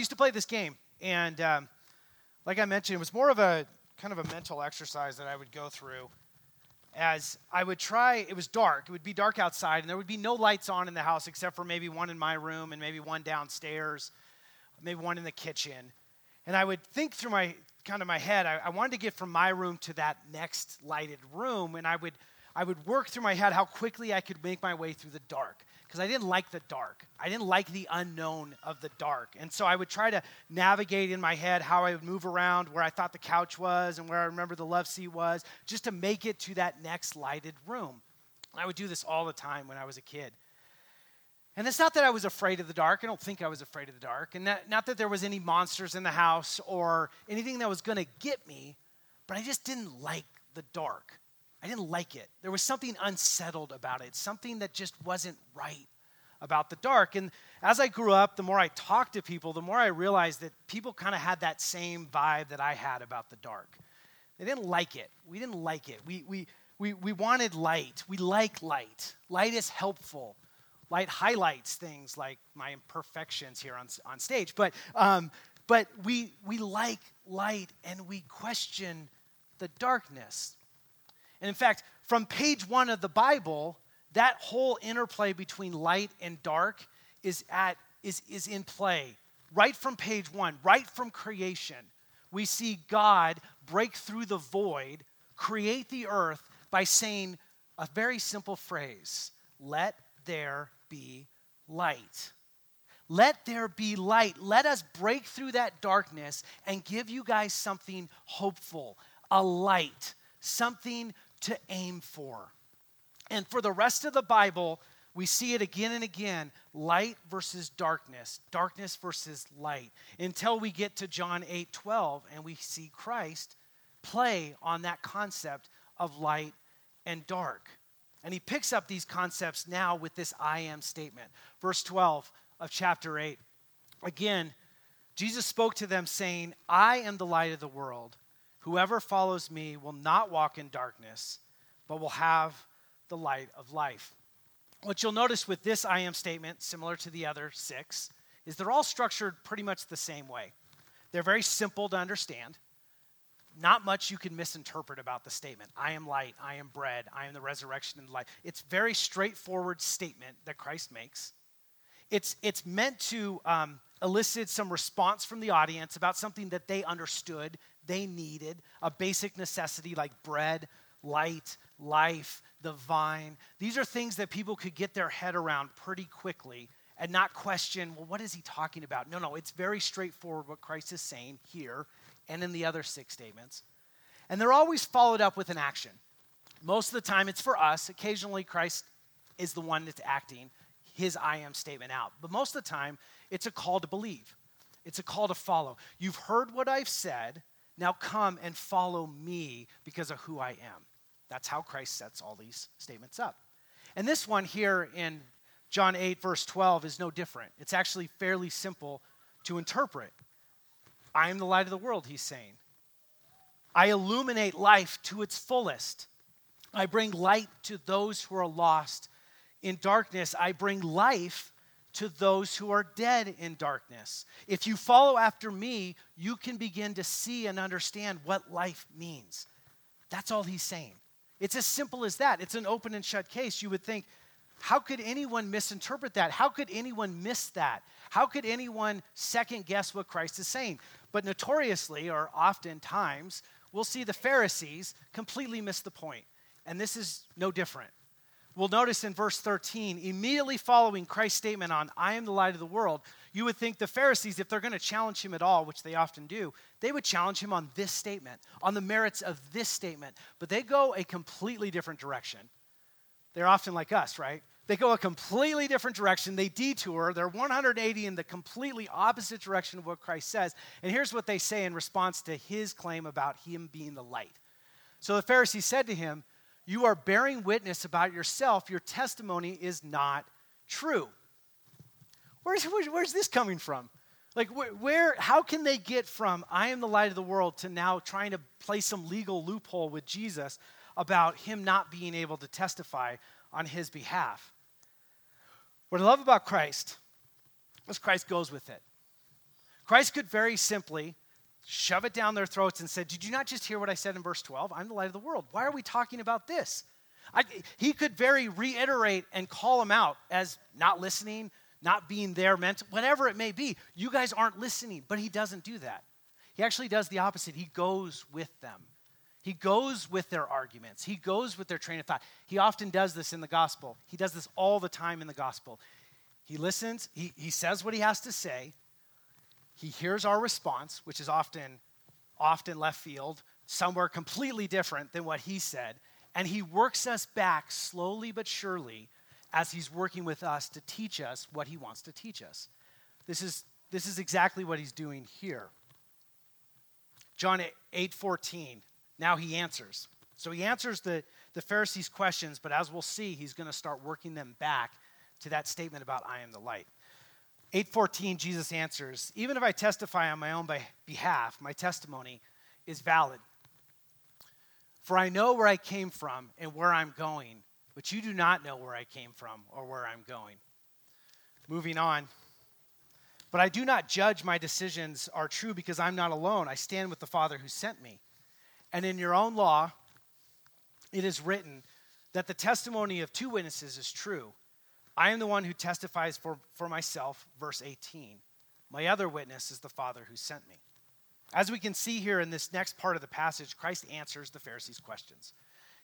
used to play this game, and um, like I mentioned, it was more of a kind of a mental exercise that I would go through as I would try, it was dark. It would be dark outside, and there would be no lights on in the house except for maybe one in my room and maybe one downstairs, maybe one in the kitchen. And I would think through my kind of my head, I, I wanted to get from my room to that next lighted room, and I would I would work through my head how quickly I could make my way through the dark because I didn't like the dark. I didn't like the unknown of the dark. And so I would try to navigate in my head how I would move around where I thought the couch was and where I remember the love seat was just to make it to that next lighted room. I would do this all the time when I was a kid. And it's not that I was afraid of the dark. I don't think I was afraid of the dark. And not, not that there was any monsters in the house or anything that was going to get me, but I just didn't like the dark. I didn't like it. There was something unsettled about it, something that just wasn't right about the dark. And as I grew up, the more I talked to people, the more I realized that people kind of had that same vibe that I had about the dark. They didn't like it. We didn't like it. We, we, we, we wanted light. We like light. Light is helpful. Light highlights things like my imperfections here on, on stage. But, um, but we, we like light and we question the darkness. And in fact, from page one of the Bible, that whole interplay between light and dark is, at, is, is in play. Right from page one, right from creation, we see God break through the void, create the earth by saying a very simple phrase let there be light. Let there be light. Let us break through that darkness and give you guys something hopeful, a light, something to aim for. And for the rest of the Bible, we see it again and again light versus darkness, darkness versus light, until we get to John 8 12 and we see Christ play on that concept of light and dark. And he picks up these concepts now with this I am statement. Verse 12 of chapter 8. Again, Jesus spoke to them, saying, I am the light of the world. Whoever follows me will not walk in darkness, but will have the light of life. What you'll notice with this I am statement, similar to the other six, is they're all structured pretty much the same way. They're very simple to understand. Not much you can misinterpret about the statement. I am light, I am bread, I am the resurrection and life. It's very straightforward statement that Christ makes. It's, it's meant to um, elicit some response from the audience about something that they understood they needed a basic necessity like bread, light, life, the vine. These are things that people could get their head around pretty quickly and not question, well, what is he talking about? No, no, it's very straightforward what Christ is saying here and in the other six statements. And they're always followed up with an action. Most of the time, it's for us. Occasionally, Christ is the one that's acting his I am statement out. But most of the time, it's a call to believe, it's a call to follow. You've heard what I've said. Now come and follow me because of who I am. That's how Christ sets all these statements up. And this one here in John 8, verse 12, is no different. It's actually fairly simple to interpret. I am the light of the world, he's saying. I illuminate life to its fullest. I bring light to those who are lost in darkness. I bring life to those who are dead in darkness. If you follow after me, you can begin to see and understand what life means. That's all he's saying. It's as simple as that. It's an open and shut case. You would think, how could anyone misinterpret that? How could anyone miss that? How could anyone second guess what Christ is saying? But notoriously, or oftentimes, we'll see the Pharisees completely miss the point. And this is no different. We'll notice in verse 13, immediately following Christ's statement on, I am the light of the world, you would think the Pharisees, if they're going to challenge him at all, which they often do, they would challenge him on this statement, on the merits of this statement. But they go a completely different direction. They're often like us, right? They go a completely different direction. They detour. They're 180 in the completely opposite direction of what Christ says. And here's what they say in response to his claim about him being the light. So the Pharisees said to him, you are bearing witness about yourself. Your testimony is not true. Where's, where's, where's this coming from? Like, where, where, how can they get from I am the light of the world to now trying to play some legal loophole with Jesus about him not being able to testify on his behalf? What I love about Christ is Christ goes with it. Christ could very simply shove it down their throats and said, Did you not just hear what I said in verse 12? I'm the light of the world. Why are we talking about this? I, he could very reiterate and call them out as not listening, not being there, meant whatever it may be. You guys aren't listening, but he doesn't do that. He actually does the opposite. He goes with them. He goes with their arguments. He goes with their train of thought. He often does this in the gospel. He does this all the time in the gospel. He listens, he, he says what he has to say, he hears our response, which is often often left field, somewhere completely different than what he said, and he works us back slowly but surely as he's working with us to teach us what he wants to teach us. This is, this is exactly what he's doing here. John 8 14, now he answers. So he answers the, the Pharisees' questions, but as we'll see, he's going to start working them back to that statement about I am the light. 8:14 Jesus answers, "Even if I testify on my own behalf, my testimony is valid. For I know where I came from and where I'm going, but you do not know where I came from or where I'm going." Moving on. But I do not judge my decisions are true because I'm not alone. I stand with the Father who sent me. And in your own law, it is written that the testimony of two witnesses is true. I am the one who testifies for, for myself, verse 18. My other witness is the Father who sent me. As we can see here in this next part of the passage, Christ answers the Pharisees' questions.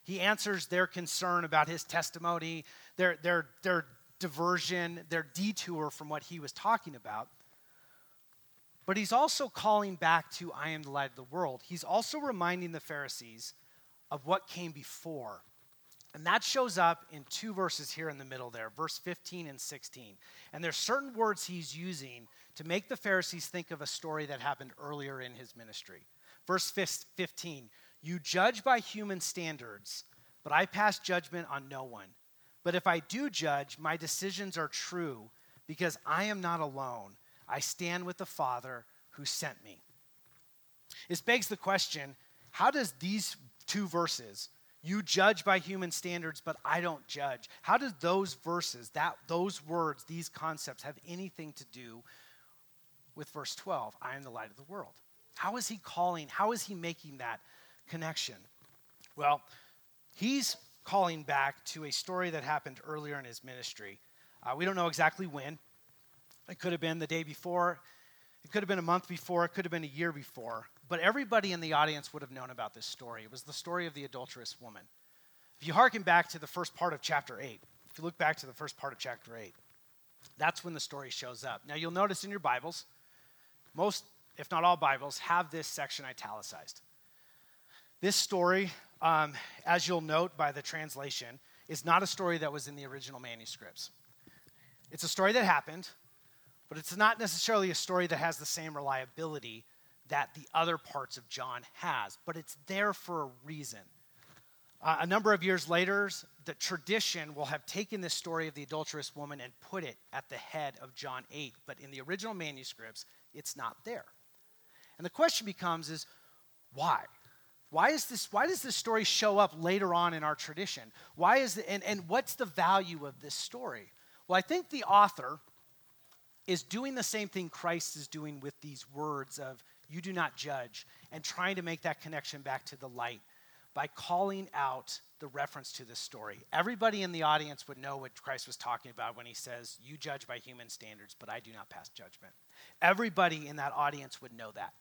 He answers their concern about his testimony, their, their, their diversion, their detour from what he was talking about. But he's also calling back to I am the light of the world. He's also reminding the Pharisees of what came before and that shows up in two verses here in the middle there, verse 15 and 16. And there's certain words he's using to make the Pharisees think of a story that happened earlier in his ministry. Verse 15, you judge by human standards, but I pass judgment on no one. But if I do judge, my decisions are true because I am not alone. I stand with the Father who sent me. This begs the question how does these two verses, you judge by human standards, but I don't judge. How do those verses, that those words, these concepts have anything to do with verse 12? I am the light of the world. How is he calling? How is he making that connection? Well, he's calling back to a story that happened earlier in his ministry. Uh, we don't know exactly when. It could have been the day before, it could have been a month before, it could have been a year before. But everybody in the audience would have known about this story. It was the story of the adulterous woman. If you hearken back to the first part of chapter 8, if you look back to the first part of chapter 8, that's when the story shows up. Now, you'll notice in your Bibles, most, if not all Bibles, have this section italicized. This story, um, as you'll note by the translation, is not a story that was in the original manuscripts. It's a story that happened, but it's not necessarily a story that has the same reliability that the other parts of John has, but it's there for a reason. Uh, a number of years later, the tradition will have taken this story of the adulterous woman and put it at the head of John 8, but in the original manuscripts, it's not there. And the question becomes is why? Why, is this, why does this story show up later on in our tradition? Why is the, and, and what's the value of this story? Well, I think the author is doing the same thing Christ is doing with these words of you do not judge, and trying to make that connection back to the light by calling out the reference to this story. Everybody in the audience would know what Christ was talking about when he says, You judge by human standards, but I do not pass judgment. Everybody in that audience would know that.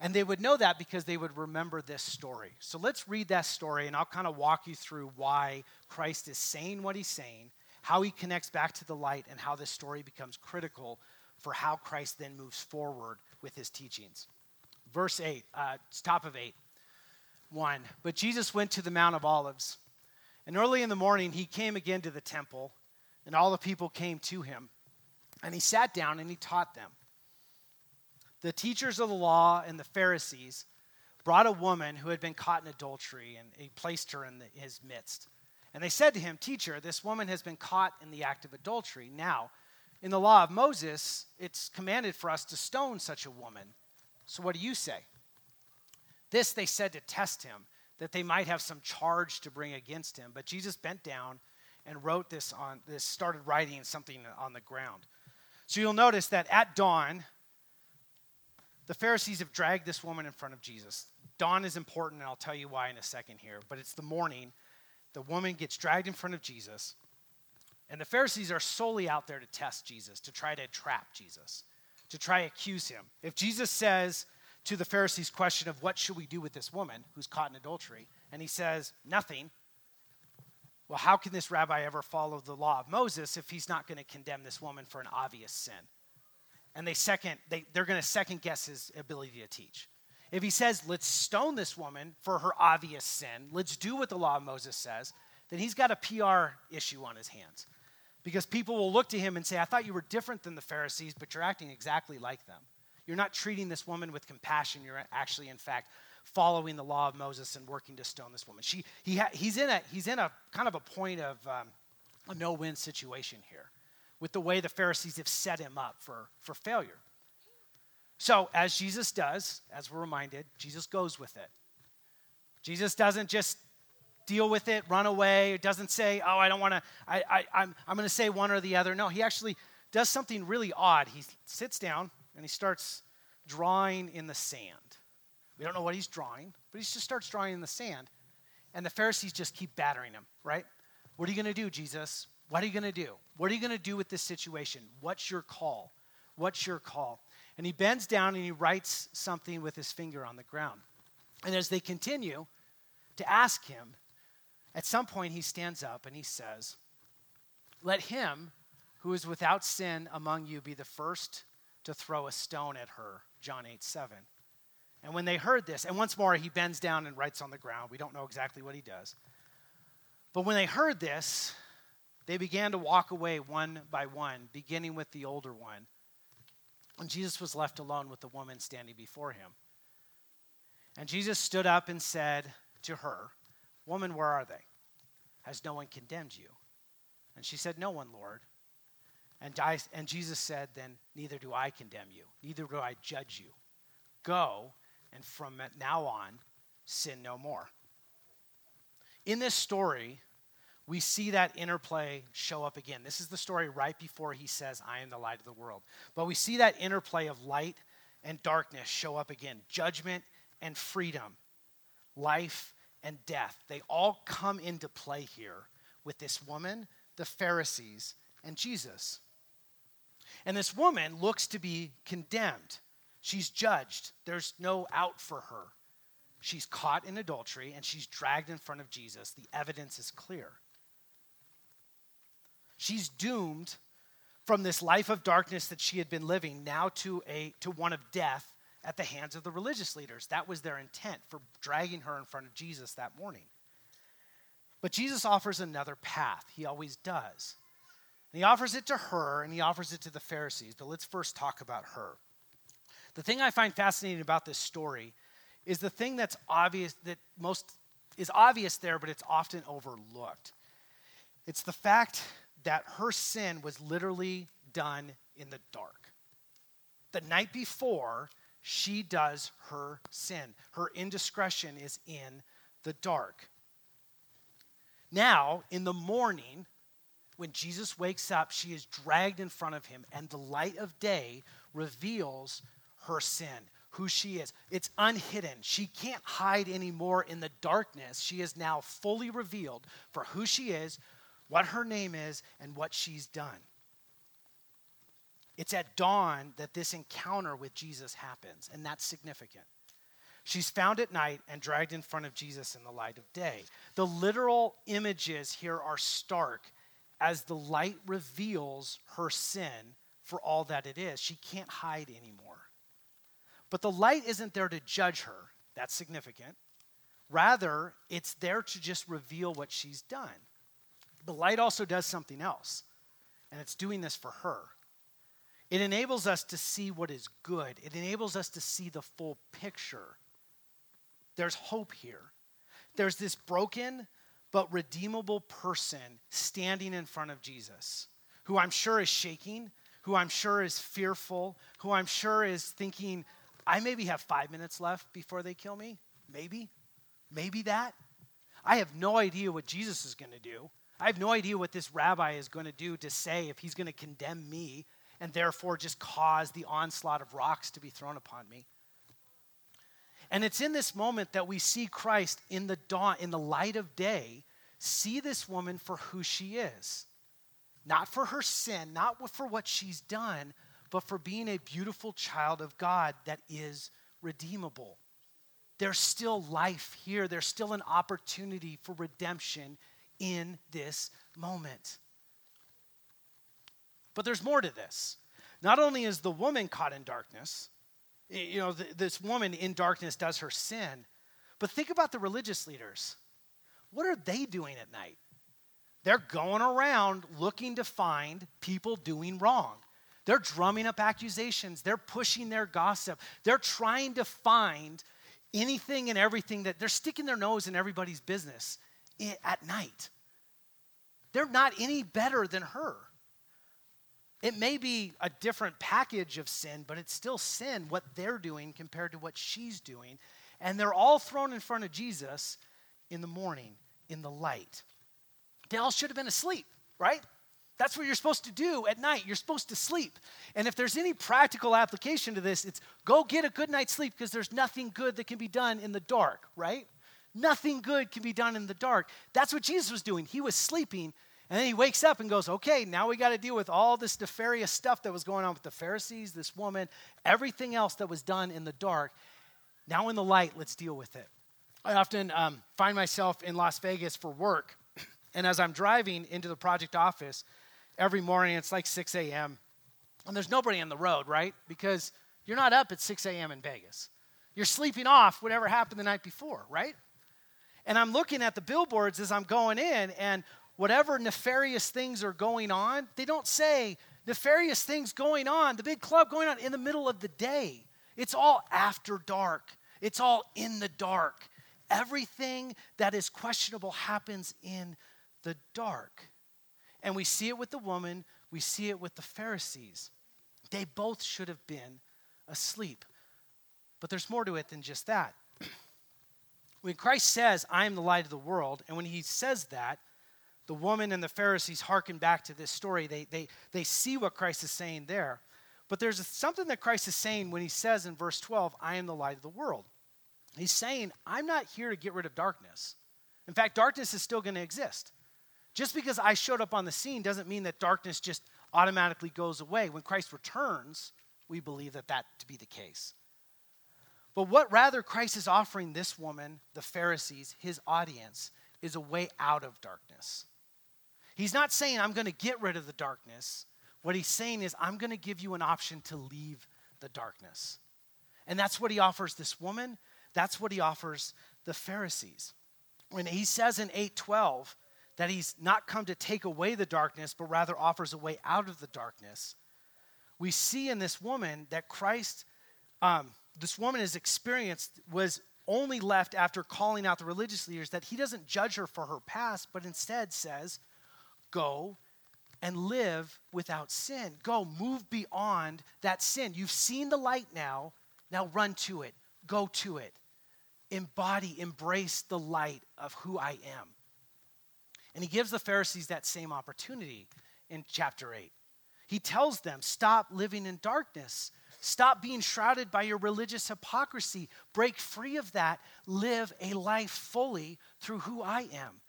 And they would know that because they would remember this story. So let's read that story, and I'll kind of walk you through why Christ is saying what he's saying, how he connects back to the light, and how this story becomes critical for how Christ then moves forward with his teachings. Verse 8, uh, top of 8. 1. But Jesus went to the Mount of Olives, and early in the morning he came again to the temple, and all the people came to him. And he sat down and he taught them. The teachers of the law and the Pharisees brought a woman who had been caught in adultery, and he placed her in the, his midst. And they said to him, Teacher, this woman has been caught in the act of adultery. Now, in the law of Moses, it's commanded for us to stone such a woman. So what do you say? This they said to test him, that they might have some charge to bring against him. But Jesus bent down and wrote this on this, started writing something on the ground. So you'll notice that at dawn, the Pharisees have dragged this woman in front of Jesus. Dawn is important, and I'll tell you why in a second here. But it's the morning. The woman gets dragged in front of Jesus. And the Pharisees are solely out there to test Jesus, to try to trap Jesus, to try to accuse him. If Jesus says to the Pharisees' question of what should we do with this woman who's caught in adultery, and he says, nothing, well, how can this rabbi ever follow the law of Moses if he's not going to condemn this woman for an obvious sin? And they second, they, they're going to second guess his ability to teach. If he says, let's stone this woman for her obvious sin, let's do what the law of Moses says, then he's got a PR issue on his hands. Because people will look to him and say, I thought you were different than the Pharisees, but you're acting exactly like them. You're not treating this woman with compassion. You're actually, in fact, following the law of Moses and working to stone this woman. She, he ha- he's, in a, he's in a kind of a point of um, a no win situation here with the way the Pharisees have set him up for, for failure. So, as Jesus does, as we're reminded, Jesus goes with it. Jesus doesn't just deal with it, run away. It doesn't say, oh, I don't want to, I, I, I'm, I'm going to say one or the other. No, he actually does something really odd. He sits down and he starts drawing in the sand. We don't know what he's drawing, but he just starts drawing in the sand. And the Pharisees just keep battering him, right? What are you going to do, Jesus? What are you going to do? What are you going to do with this situation? What's your call? What's your call? And he bends down and he writes something with his finger on the ground. And as they continue to ask him, at some point he stands up and he says, Let him who is without sin among you be the first to throw a stone at her. John 8 7. And when they heard this, and once more he bends down and writes on the ground. We don't know exactly what he does. But when they heard this, they began to walk away one by one, beginning with the older one. And Jesus was left alone with the woman standing before him. And Jesus stood up and said to her, Woman, where are they? Has no one condemned you? And she said, No one, Lord. And, I, and Jesus said, Then neither do I condemn you, neither do I judge you. Go and from now on, sin no more. In this story, we see that interplay show up again. This is the story right before he says, I am the light of the world. But we see that interplay of light and darkness show up again judgment and freedom, life and death. They all come into play here with this woman, the Pharisees, and Jesus. And this woman looks to be condemned. She's judged. There's no out for her. She's caught in adultery and she's dragged in front of Jesus. The evidence is clear. She's doomed from this life of darkness that she had been living now to, a, to one of death at the hands of the religious leaders. That was their intent for dragging her in front of Jesus that morning. But Jesus offers another path. He always does. And he offers it to her and he offers it to the Pharisees. But let's first talk about her. The thing I find fascinating about this story is the thing that's obvious that most is obvious there, but it's often overlooked. It's the fact that her sin was literally done in the dark. The night before, she does her sin. Her indiscretion is in the dark. Now, in the morning, when Jesus wakes up, she is dragged in front of him, and the light of day reveals her sin, who she is. It's unhidden. She can't hide anymore in the darkness. She is now fully revealed for who she is, what her name is, and what she's done. It's at dawn that this encounter with Jesus happens, and that's significant. She's found at night and dragged in front of Jesus in the light of day. The literal images here are stark as the light reveals her sin for all that it is. She can't hide anymore. But the light isn't there to judge her. That's significant. Rather, it's there to just reveal what she's done. The light also does something else, and it's doing this for her. It enables us to see what is good, it enables us to see the full picture. There's hope here. There's this broken but redeemable person standing in front of Jesus, who I'm sure is shaking, who I'm sure is fearful, who I'm sure is thinking, I maybe have five minutes left before they kill me. Maybe. Maybe that. I have no idea what Jesus is going to do. I have no idea what this rabbi is going to do to say if he's going to condemn me. And therefore just cause the onslaught of rocks to be thrown upon me. And it's in this moment that we see Christ in the dawn, in the light of day, see this woman for who she is. Not for her sin, not for what she's done, but for being a beautiful child of God that is redeemable. There's still life here, there's still an opportunity for redemption in this moment. But there's more to this. Not only is the woman caught in darkness, you know, th- this woman in darkness does her sin. But think about the religious leaders. What are they doing at night? They're going around looking to find people doing wrong. They're drumming up accusations. They're pushing their gossip. They're trying to find anything and everything that they're sticking their nose in everybody's business eh, at night. They're not any better than her. It may be a different package of sin, but it's still sin what they're doing compared to what she's doing. And they're all thrown in front of Jesus in the morning, in the light. They all should have been asleep, right? That's what you're supposed to do at night. You're supposed to sleep. And if there's any practical application to this, it's go get a good night's sleep because there's nothing good that can be done in the dark, right? Nothing good can be done in the dark. That's what Jesus was doing. He was sleeping and then he wakes up and goes, okay, now we got to deal with all this nefarious stuff that was going on with the Pharisees, this woman, everything else that was done in the dark. Now in the light, let's deal with it. I often um, find myself in Las Vegas for work. And as I'm driving into the project office every morning, it's like 6 a.m. And there's nobody on the road, right? Because you're not up at 6 a.m. in Vegas. You're sleeping off whatever happened the night before, right? And I'm looking at the billboards as I'm going in, and whatever nefarious things are going on, they don't say nefarious things going on, the big club going on in the middle of the day. It's all after dark, it's all in the dark. Everything that is questionable happens in the dark. And we see it with the woman, we see it with the Pharisees. They both should have been asleep. But there's more to it than just that. when Christ says, I am the light of the world, and when he says that, the woman and the Pharisees hearken back to this story. They, they, they see what Christ is saying there. But there's something that Christ is saying when he says in verse 12, I am the light of the world. He's saying, I'm not here to get rid of darkness. In fact, darkness is still going to exist. Just because I showed up on the scene doesn't mean that darkness just automatically goes away. When Christ returns, we believe that that to be the case. But what rather Christ is offering this woman, the Pharisees, his audience, is a way out of darkness. He's not saying, I'm going to get rid of the darkness. What he's saying is, I'm going to give you an option to leave the darkness. And that's what he offers this woman. That's what he offers the Pharisees. When he says in 812 that he's not come to take away the darkness, but rather offers a way out of the darkness, we see in this woman that Christ, um, this woman has experienced, was only left after calling out the religious leaders that he doesn't judge her for her past, but instead says, Go and live without sin. Go, move beyond that sin. You've seen the light now. Now run to it. Go to it. Embody, embrace the light of who I am. And he gives the Pharisees that same opportunity in chapter 8. He tells them, Stop living in darkness. Stop being shrouded by your religious hypocrisy. Break free of that. Live a life fully through who I am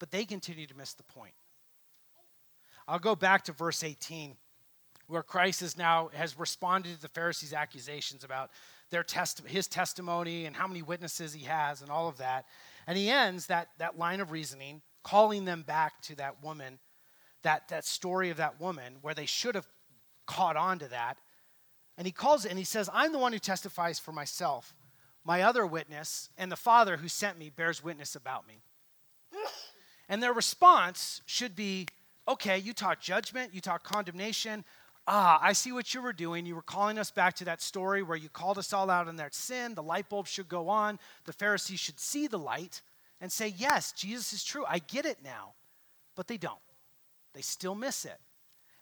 but they continue to miss the point. I'll go back to verse 18, where Christ is now has responded to the Pharisees' accusations about their test, his testimony and how many witnesses he has and all of that. And he ends that, that line of reasoning, calling them back to that woman, that, that story of that woman, where they should have caught on to that. And he calls it and he says, I'm the one who testifies for myself. My other witness and the Father who sent me bears witness about me. And their response should be okay, you taught judgment, you taught condemnation. Ah, I see what you were doing. You were calling us back to that story where you called us all out in that sin. The light bulb should go on. The Pharisees should see the light and say, Yes, Jesus is true. I get it now. But they don't. They still miss it.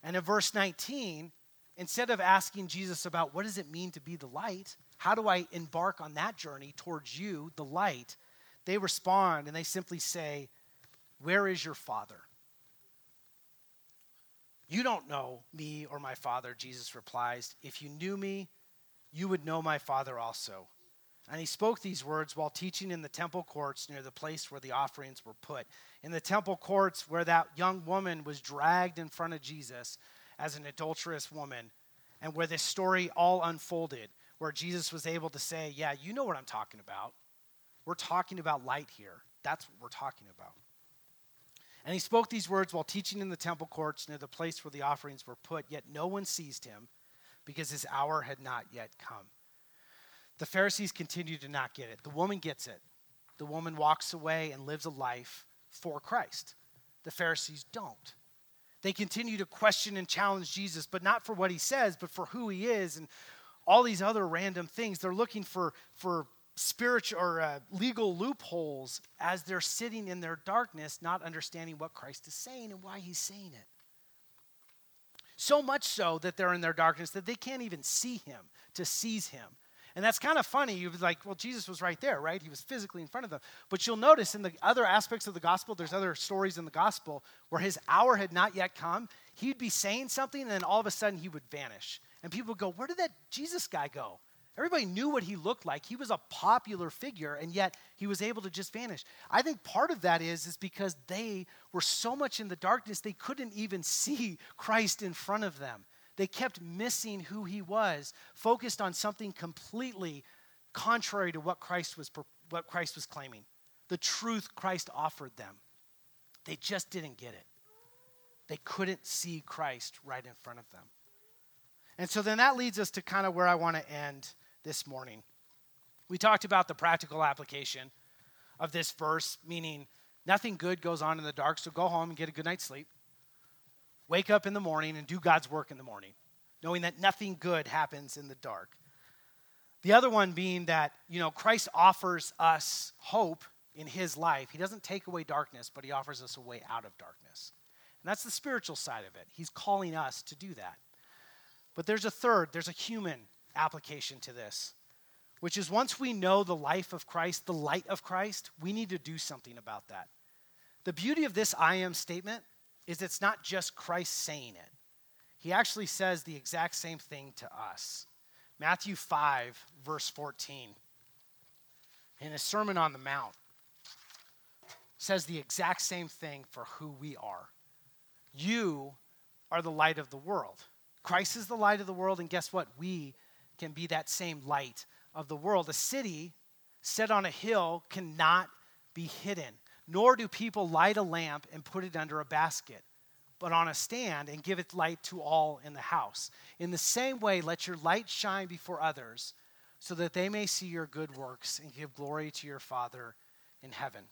And in verse 19, instead of asking Jesus about what does it mean to be the light, how do I embark on that journey towards you, the light, they respond and they simply say, where is your father? You don't know me or my Father, Jesus replies. If you knew me, you would know my Father also. And he spoke these words while teaching in the temple courts near the place where the offerings were put. In the temple courts where that young woman was dragged in front of Jesus as an adulterous woman, and where this story all unfolded, where Jesus was able to say, Yeah, you know what I'm talking about. We're talking about light here. That's what we're talking about. And he spoke these words while teaching in the temple courts near the place where the offerings were put, yet no one seized him because his hour had not yet come. The Pharisees continue to not get it. The woman gets it. The woman walks away and lives a life for Christ. The Pharisees don't. They continue to question and challenge Jesus, but not for what he says, but for who he is and all these other random things. They're looking for, for spiritual or uh, legal loopholes as they're sitting in their darkness, not understanding what Christ is saying and why he's saying it. So much so that they're in their darkness that they can't even see him to seize him. And that's kind of funny. You'd be like, well, Jesus was right there, right? He was physically in front of them. But you'll notice in the other aspects of the gospel, there's other stories in the gospel where his hour had not yet come. He'd be saying something, and then all of a sudden he would vanish. And people would go, Where did that Jesus guy go? Everybody knew what he looked like. He was a popular figure, and yet he was able to just vanish. I think part of that is, is because they were so much in the darkness, they couldn't even see Christ in front of them. They kept missing who he was, focused on something completely contrary to what Christ was, what Christ was claiming, the truth Christ offered them. They just didn't get it. They couldn't see Christ right in front of them. And so then that leads us to kind of where I want to end this morning. We talked about the practical application of this verse, meaning nothing good goes on in the dark, so go home and get a good night's sleep. Wake up in the morning and do God's work in the morning, knowing that nothing good happens in the dark. The other one being that, you know, Christ offers us hope in his life. He doesn't take away darkness, but he offers us a way out of darkness. And that's the spiritual side of it. He's calling us to do that. But there's a third, there's a human application to this, which is once we know the life of Christ, the light of Christ, we need to do something about that. The beauty of this I am statement is it's not just Christ saying it, he actually says the exact same thing to us. Matthew 5, verse 14, in his Sermon on the Mount, says the exact same thing for who we are. You are the light of the world. Christ is the light of the world, and guess what? We can be that same light of the world. A city set on a hill cannot be hidden, nor do people light a lamp and put it under a basket, but on a stand and give it light to all in the house. In the same way, let your light shine before others so that they may see your good works and give glory to your Father in heaven.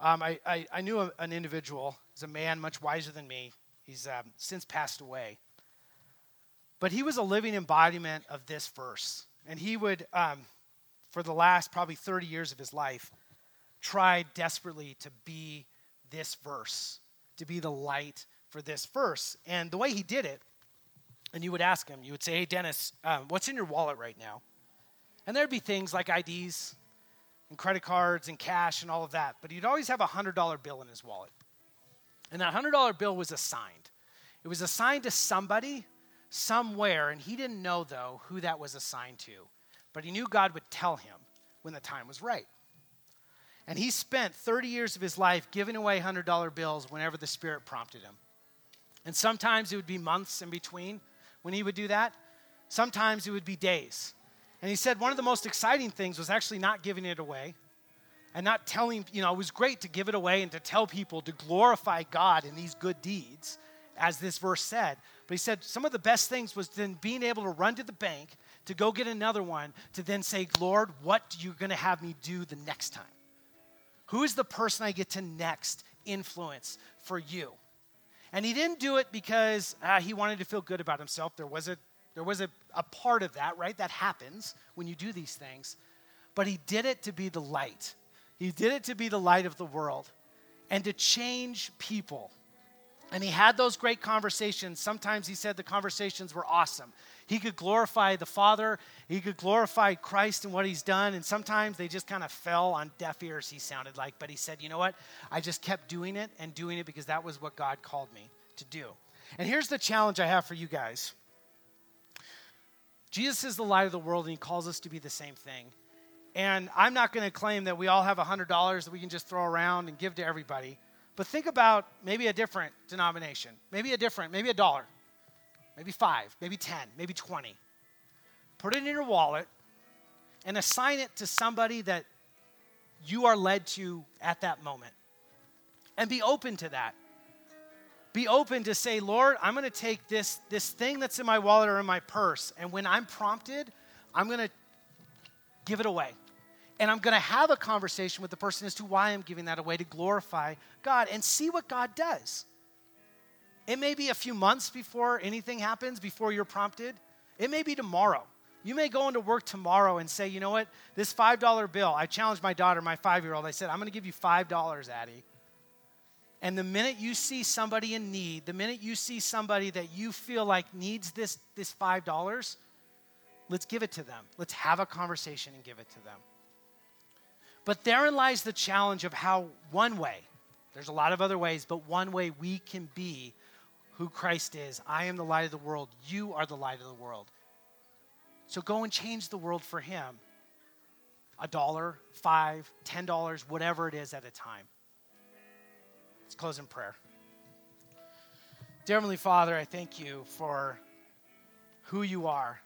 Um, I, I, I, knew a, an individual, he's a man much wiser than me. He's um, since passed away. But he was a living embodiment of this verse. And he would, um, for the last probably 30 years of his life, try desperately to be this verse, to be the light for this verse. And the way he did it, and you would ask him, you would say, Hey, Dennis, um, what's in your wallet right now? And there'd be things like IDs and credit cards and cash and all of that. But he'd always have a $100 bill in his wallet. And that $100 bill was assigned. It was assigned to somebody somewhere, and he didn't know, though, who that was assigned to. But he knew God would tell him when the time was right. And he spent 30 years of his life giving away $100 bills whenever the Spirit prompted him. And sometimes it would be months in between when he would do that, sometimes it would be days. And he said one of the most exciting things was actually not giving it away and not telling, you know, it was great to give it away and to tell people to glorify God in these good deeds, as this verse said. But he said some of the best things was then being able to run to the bank to go get another one to then say, Lord, what are you going to have me do the next time? Who is the person I get to next influence for you? And he didn't do it because uh, he wanted to feel good about himself. There was, a, there was a, a part of that, right? That happens when you do these things. But he did it to be the light. He did it to be the light of the world and to change people and he had those great conversations. Sometimes he said the conversations were awesome. He could glorify the Father, he could glorify Christ and what he's done. And sometimes they just kind of fell on deaf ears, he sounded like. But he said, you know what? I just kept doing it and doing it because that was what God called me to do. And here's the challenge I have for you guys Jesus is the light of the world, and he calls us to be the same thing. And I'm not going to claim that we all have $100 that we can just throw around and give to everybody. But think about maybe a different denomination, maybe a different, maybe a dollar, maybe five, maybe 10, maybe 20. Put it in your wallet and assign it to somebody that you are led to at that moment. And be open to that. Be open to say, Lord, I'm going to take this, this thing that's in my wallet or in my purse, and when I'm prompted, I'm going to give it away. And I'm going to have a conversation with the person as to why I'm giving that away to glorify God and see what God does. It may be a few months before anything happens, before you're prompted. It may be tomorrow. You may go into work tomorrow and say, you know what, this $5 bill, I challenged my daughter, my five year old. I said, I'm going to give you $5, Addie. And the minute you see somebody in need, the minute you see somebody that you feel like needs this, this $5, let's give it to them. Let's have a conversation and give it to them. But therein lies the challenge of how one way, there's a lot of other ways, but one way we can be who Christ is. I am the light of the world. You are the light of the world. So go and change the world for Him. A dollar, five, ten dollars, whatever it is at a time. Let's close in prayer. Dear Heavenly Father, I thank you for who you are.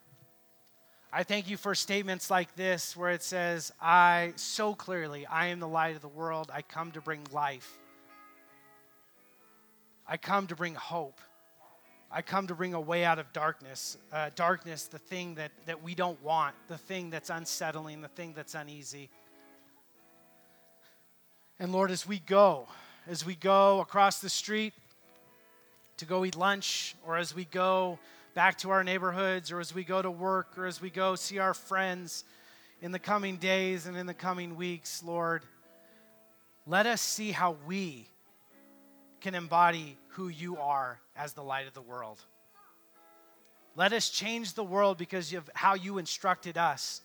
I thank you for statements like this where it says, I so clearly, I am the light of the world. I come to bring life. I come to bring hope. I come to bring a way out of darkness. Uh, darkness, the thing that, that we don't want, the thing that's unsettling, the thing that's uneasy. And Lord, as we go, as we go across the street to go eat lunch, or as we go back to our neighborhoods, or as we go to work, or as we go see our friends in the coming days and in the coming weeks, Lord, let us see how we can embody who you are as the light of the world. Let us change the world because of how you instructed us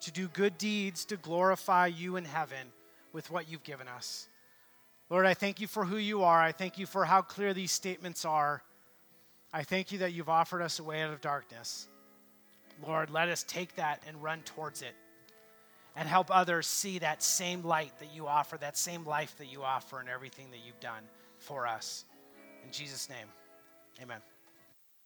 to do good deeds to glorify you in heaven with what you've given us. Lord, I thank you for who you are. I thank you for how clear these statements are. I thank you that you've offered us a way out of darkness. Lord, let us take that and run towards it and help others see that same light that you offer, that same life that you offer, and everything that you've done for us. In Jesus' name, amen.